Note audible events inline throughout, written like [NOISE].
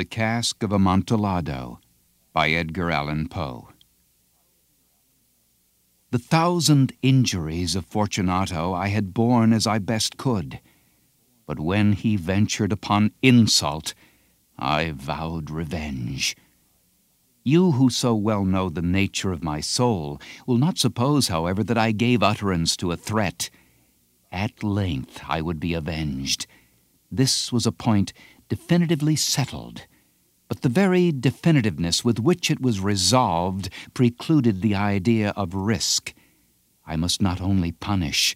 The Cask of Amontillado by Edgar Allan Poe. The thousand injuries of Fortunato I had borne as I best could, but when he ventured upon insult, I vowed revenge. You who so well know the nature of my soul will not suppose, however, that I gave utterance to a threat. At length I would be avenged. This was a point definitively settled. But the very definitiveness with which it was resolved precluded the idea of risk. I must not only punish,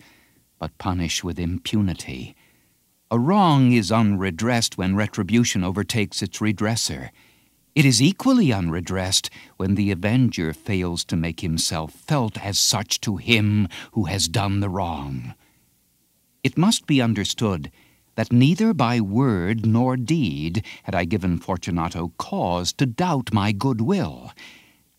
but punish with impunity. A wrong is unredressed when retribution overtakes its redresser. It is equally unredressed when the avenger fails to make himself felt as such to him who has done the wrong. It must be understood that neither by word nor deed had I given Fortunato cause to doubt my good will.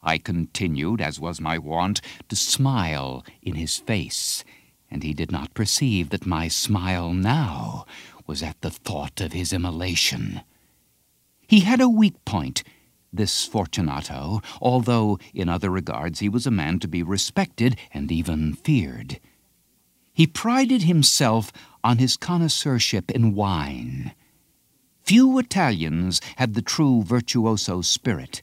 I continued, as was my wont, to smile in his face, and he did not perceive that my smile now was at the thought of his immolation. He had a weak point, this Fortunato, although in other regards he was a man to be respected and even feared. He prided himself on his connoisseurship in wine. Few Italians have the true virtuoso spirit.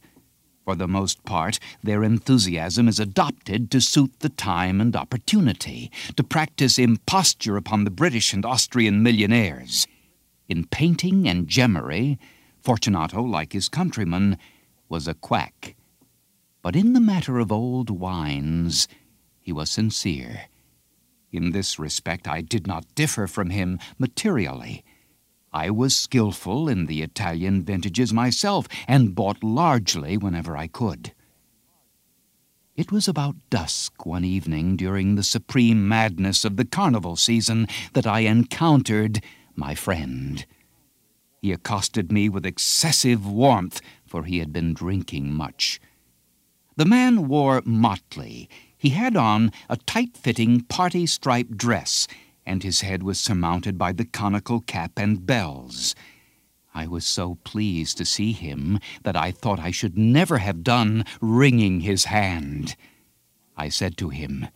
For the most part, their enthusiasm is adopted to suit the time and opportunity, to practice imposture upon the British and Austrian millionaires. In painting and gemmery, Fortunato, like his countrymen, was a quack. But in the matter of old wines, he was sincere. In this respect, I did not differ from him materially. I was skilful in the Italian vintages myself, and bought largely whenever I could. It was about dusk one evening during the supreme madness of the carnival season that I encountered my friend. He accosted me with excessive warmth, for he had been drinking much. The man wore motley. He had on a tight fitting party striped dress, and his head was surmounted by the conical cap and bells. I was so pleased to see him that I thought I should never have done wringing his hand. I said to him,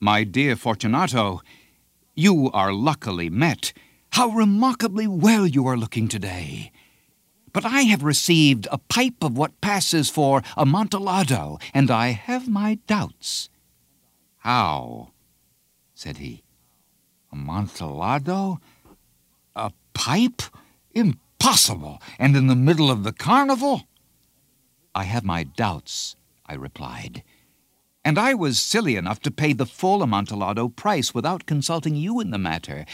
My dear Fortunato, you are luckily met. How remarkably well you are looking today! But I have received a pipe of what passes for Amontillado, and I have my doubts. How? said he. Amontillado? A pipe? Impossible! And in the middle of the carnival? I have my doubts, I replied. And I was silly enough to pay the full Amontillado price without consulting you in the matter.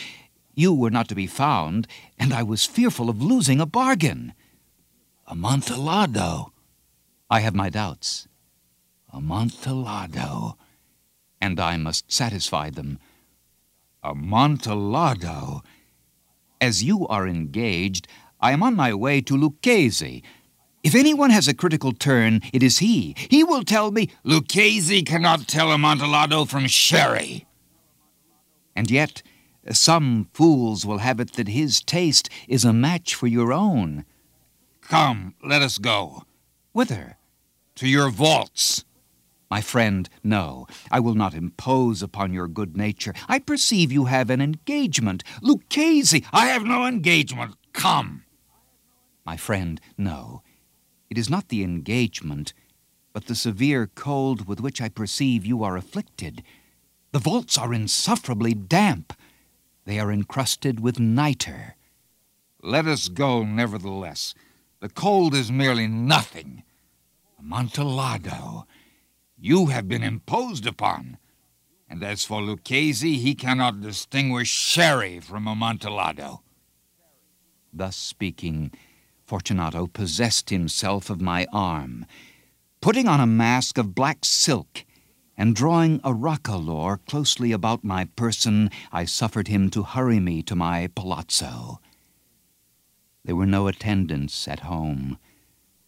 You were not to be found, and I was fearful of losing a bargain. Amontillado. I have my doubts. Amontillado. And I must satisfy them. Amontillado. As you are engaged, I am on my way to Lucchese. If anyone has a critical turn, it is he. He will tell me, Lucchese cannot tell Amontillado from sherry. And yet, some fools will have it that his taste is a match for your own. Come, let us go. Whither? To your vaults. My friend, no. I will not impose upon your good nature. I perceive you have an engagement. Lucchese, I have no engagement. Come. My friend, no. It is not the engagement, but the severe cold with which I perceive you are afflicted. The vaults are insufferably damp. They are encrusted with nitre. Let us go, nevertheless. The cold is merely nothing. Amontillado, you have been imposed upon. And as for Lucchese, he cannot distinguish sherry from Amontillado. Thus speaking, Fortunato possessed himself of my arm. Putting on a mask of black silk, and drawing a roquelaure closely about my person, I suffered him to hurry me to my palazzo. There were no attendants at home.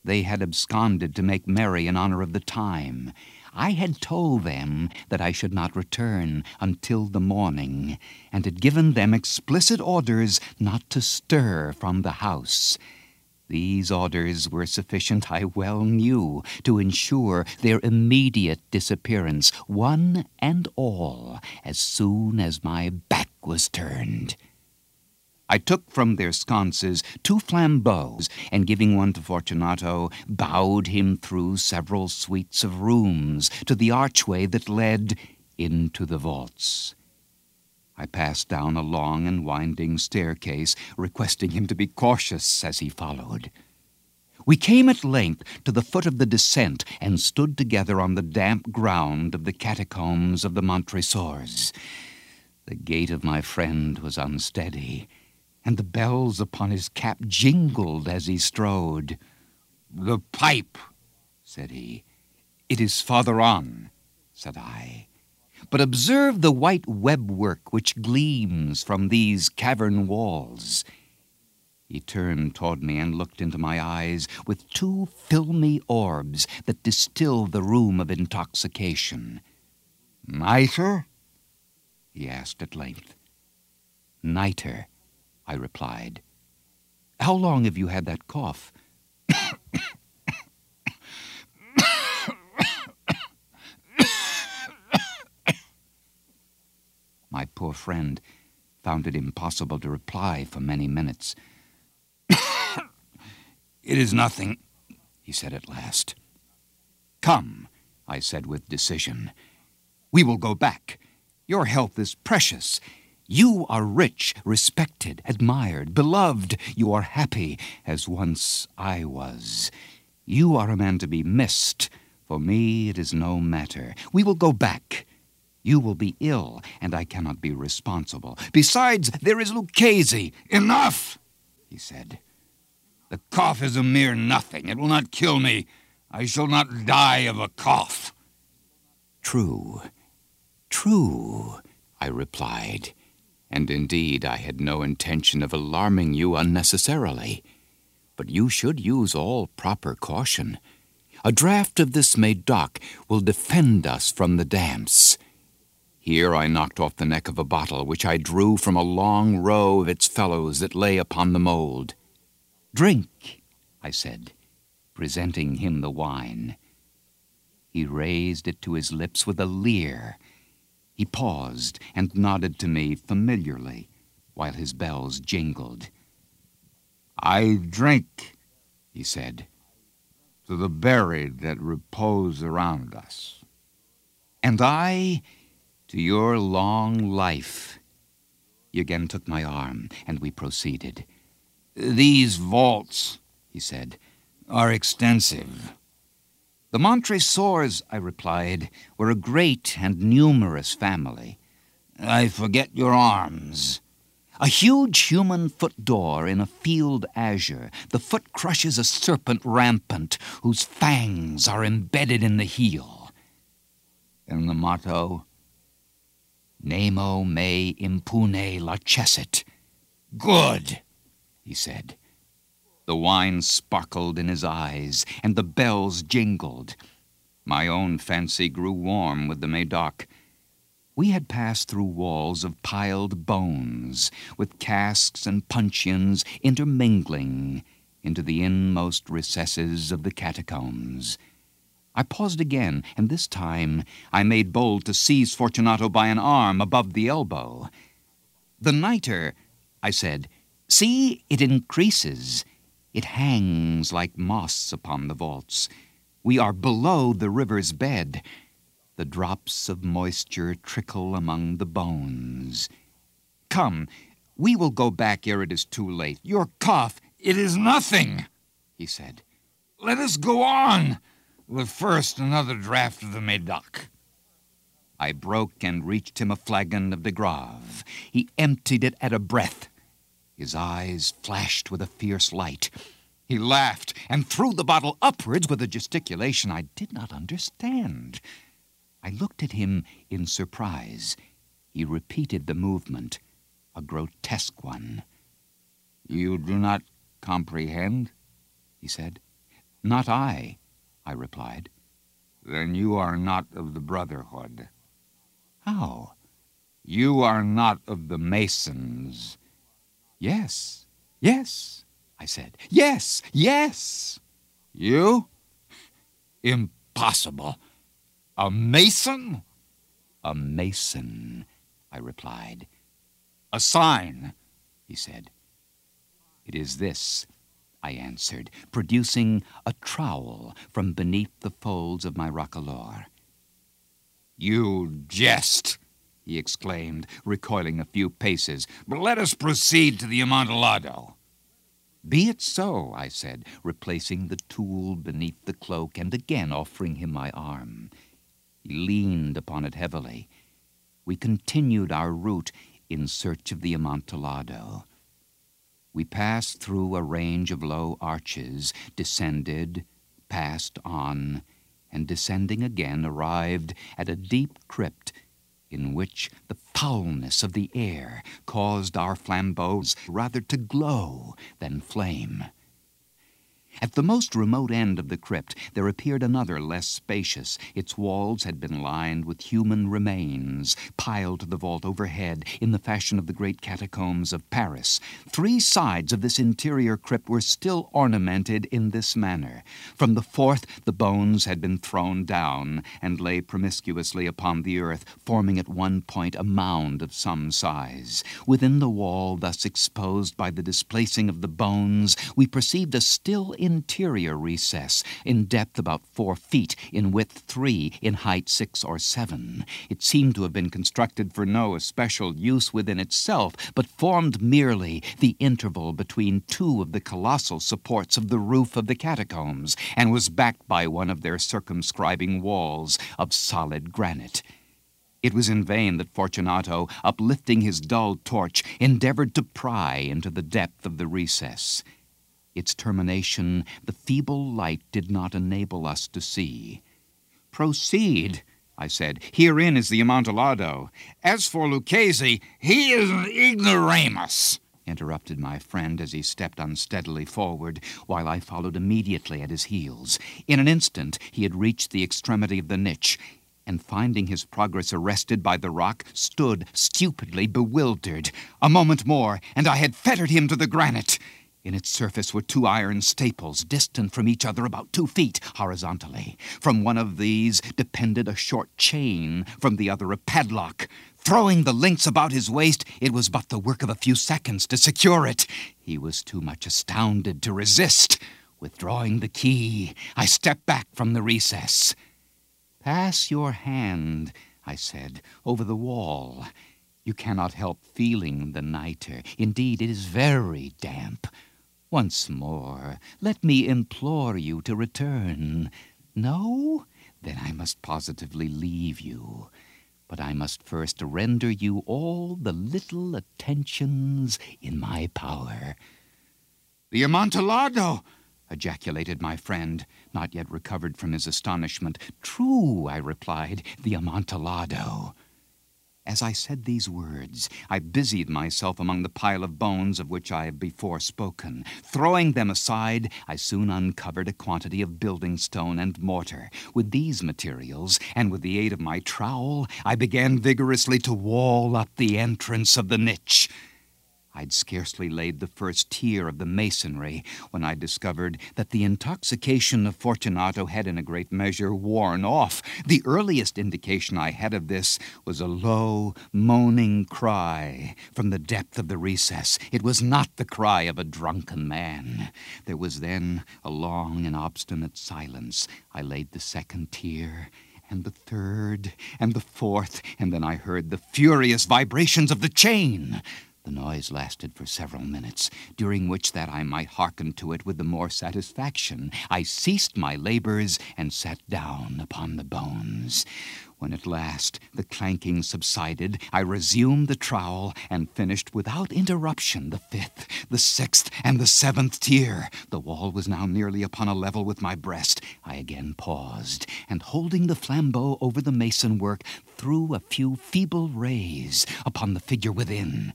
They had absconded to make merry in honor of the time. I had told them that I should not return until the morning, and had given them explicit orders not to stir from the house. These orders were sufficient, I well knew, to ensure their immediate disappearance, one and all, as soon as my back was turned. I took from their sconces two flambeaux, and giving one to Fortunato, bowed him through several suites of rooms to the archway that led into the vaults. I passed down a long and winding staircase, requesting him to be cautious as he followed. We came at length to the foot of the descent and stood together on the damp ground of the catacombs of the Montresors. The gait of my friend was unsteady, and the bells upon his cap jingled as he strode. The pipe, said he. It is farther on, said I. But observe the white webwork which gleams from these cavern walls. He turned toward me and looked into my eyes with two filmy orbs that distill the rheum of intoxication. Niter? he asked at length. Nitre, I replied. How long have you had that cough? My poor friend found it impossible to reply for many minutes. it is nothing, he said at last. Come, I said with decision. We will go back. Your health is precious. You are rich, respected, admired, beloved. You are happy, as once I was. You are a man to be missed. For me, it is no matter. We will go back. You will be ill, and I cannot be responsible. Besides, there is Lucchese. Enough, he said. The cough is a mere nothing. It will not kill me. I shall not die of a cough. True, true, I replied. And indeed, I had no intention of alarming you unnecessarily. But you should use all proper caution. A draught of this Medoc will defend us from the damps. Here I knocked off the neck of a bottle, which I drew from a long row of its fellows that lay upon the mould. Drink, I said, presenting him the wine. He raised it to his lips with a leer. He paused and nodded to me familiarly while his bells jingled. I drink, he said, to the buried that repose around us. And I to your long life. He again took my arm, and we proceeded. These vaults, he said, are extensive. The Montresors, I replied, were a great and numerous family. I forget your arms. A huge human foot d'or in a field azure. The foot crushes a serpent rampant, whose fangs are embedded in the heel. And the motto? Nemo me impune lacessit. Good, he said. The wine sparkled in his eyes, and the bells jingled. My own fancy grew warm with the Medoc. We had passed through walls of piled bones, with casks and puncheons intermingling into the inmost recesses of the catacombs. I paused again, and this time I made bold to seize Fortunato by an arm above the elbow. The nitre, I said, see, it increases. It hangs like moss upon the vaults. We are below the river's bed. The drops of moisture trickle among the bones. Come, we will go back ere it is too late. Your cough, it is nothing, he said. Let us go on with first another draught of the Medoc. I broke and reached him a flagon of de Grave. He emptied it at a breath. His eyes flashed with a fierce light. He laughed and threw the bottle upwards with a gesticulation I did not understand. I looked at him in surprise. He repeated the movement, a grotesque one. You do not comprehend? he said. Not I. I replied. Then you are not of the Brotherhood. How? You are not of the Masons. Yes, yes, I said. Yes, yes. You? Impossible. A mason? A mason, I replied. A sign, he said. It is this, I answered, producing a trowel from beneath the folds of my roquelaure. You jest, he exclaimed, recoiling a few paces. But let us proceed to the Amontillado. Be it so, I said, replacing the tool beneath the cloak and again offering him my arm. He leaned upon it heavily. We continued our route in search of the Amontillado. We passed through a range of low arches, descended, passed on, and descending again arrived at a deep crypt in which the foulness of the air caused our flambeaux rather to glow than flame. At the most remote end of the crypt there appeared another less spacious. Its walls had been lined with human remains, piled to the vault overhead in the fashion of the great catacombs of Paris. Three sides of this interior crypt were still ornamented in this manner. From the fourth the bones had been thrown down and lay promiscuously upon the earth, forming at one point a mound of some size. Within the wall thus exposed by the displacing of the bones, we perceived a still interior recess, in depth about four feet, in width three, in height six or seven. It seemed to have been constructed for no especial use within itself, but formed merely the interval between two of the colossal supports of the roof of the catacombs, and was backed by one of their circumscribing walls of solid granite. It was in vain that Fortunato, uplifting his dull torch, endeavored to pry into the depth of the recess. Its termination the feeble light did not enable us to see. Proceed, I said. Herein is the Amontillado. As for Lucchese, he is an ignoramus, interrupted my friend as he stepped unsteadily forward, while I followed immediately at his heels. In an instant he had reached the extremity of the niche, and finding his progress arrested by the rock, stood stupidly bewildered. A moment more, and I had fettered him to the granite. In its surface were two iron staples, distant from each other about two feet horizontally. From one of these depended a short chain, from the other a padlock. Throwing the links about his waist, it was but the work of a few seconds to secure it. He was too much astounded to resist. Withdrawing the key, I stepped back from the recess. Pass your hand, I said, over the wall. You cannot help feeling the nitre. Indeed, it is very damp. Once more, let me implore you to return. No? Then I must positively leave you. But I must first render you all the little attentions in my power. The Amontillado! ejaculated my friend, not yet recovered from his astonishment. True, I replied, the Amontillado. As I said these words, I busied myself among the pile of bones of which I have before spoken. Throwing them aside, I soon uncovered a quantity of building stone and mortar. With these materials, and with the aid of my trowel, I began vigorously to wall up the entrance of the niche. I'd scarcely laid the first tier of the masonry when I discovered that the intoxication of Fortunato had in a great measure worn off. The earliest indication I had of this was a low, moaning cry from the depth of the recess. It was not the cry of a drunken man. There was then a long and obstinate silence. I laid the second tier and the third, and the fourth, and then I heard the furious vibrations of the chain. The noise lasted for several minutes, during which that I might hearken to it with the more satisfaction, I ceased my labors and sat down upon the bones. When at last the clanking subsided, I resumed the trowel and finished without interruption the fifth, the sixth, and the seventh tier. The wall was now nearly upon a level with my breast. I again paused, and holding the flambeau over the mason work, threw a few feeble rays upon the figure within.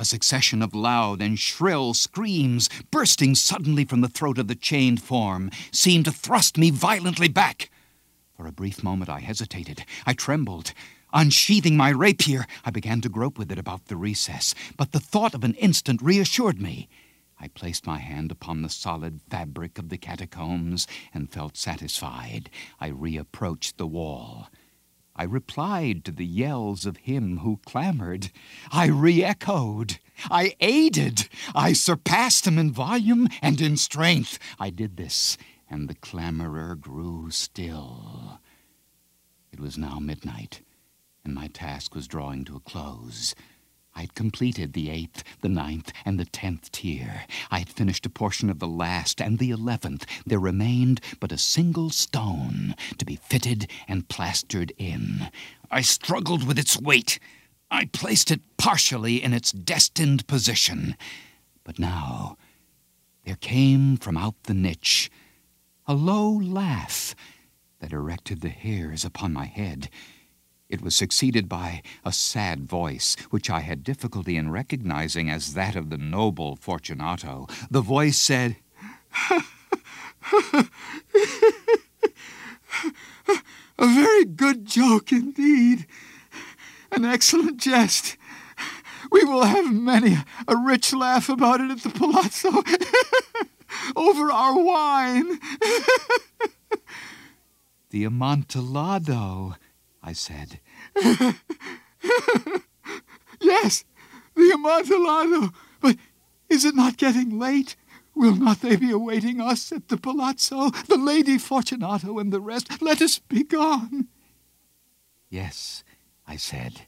A succession of loud and shrill screams, bursting suddenly from the throat of the chained form, seemed to thrust me violently back. For a brief moment I hesitated. I trembled. Unsheathing my rapier, I began to grope with it about the recess, but the thought of an instant reassured me. I placed my hand upon the solid fabric of the catacombs and felt satisfied. I reapproached the wall. I replied to the yells of him who clamored. I re echoed. I aided. I surpassed him in volume and in strength. I did this, and the clamorer grew still. It was now midnight, and my task was drawing to a close. I had completed the eighth, the ninth, and the tenth tier. I had finished a portion of the last and the eleventh. There remained but a single stone to be fitted and plastered in. I struggled with its weight. I placed it partially in its destined position. But now there came from out the niche a low laugh that erected the hairs upon my head. It was succeeded by a sad voice, which I had difficulty in recognizing as that of the noble Fortunato. The voice said, A very good joke indeed. An excellent jest. We will have many a rich laugh about it at the palazzo [LAUGHS] over our wine. [LAUGHS] the Amontillado I said. [LAUGHS] yes, the Amontillado. But is it not getting late? Will not they be awaiting us at the palazzo? The Lady Fortunato and the rest. Let us be gone. Yes, I said.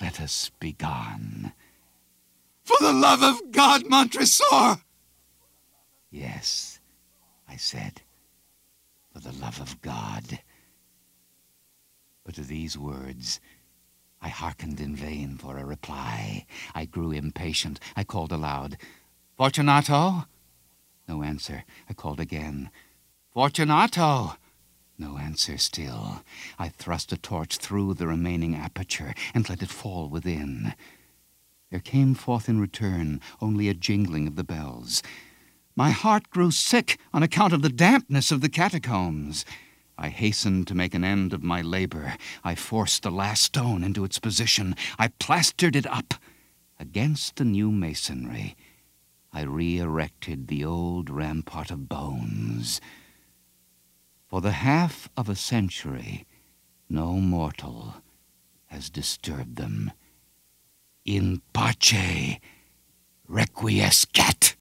Let us be gone. For the love of God, Montresor! Yes, I said. For the love of God. But to these words I hearkened in vain for a reply. I grew impatient. I called aloud, Fortunato? No answer. I called again, Fortunato! No answer still. I thrust a torch through the remaining aperture and let it fall within. There came forth in return only a jingling of the bells. My heart grew sick on account of the dampness of the catacombs. I hastened to make an end of my labor. I forced the last stone into its position. I plastered it up against the new masonry. I re erected the old rampart of bones. For the half of a century, no mortal has disturbed them. In pace requiescat.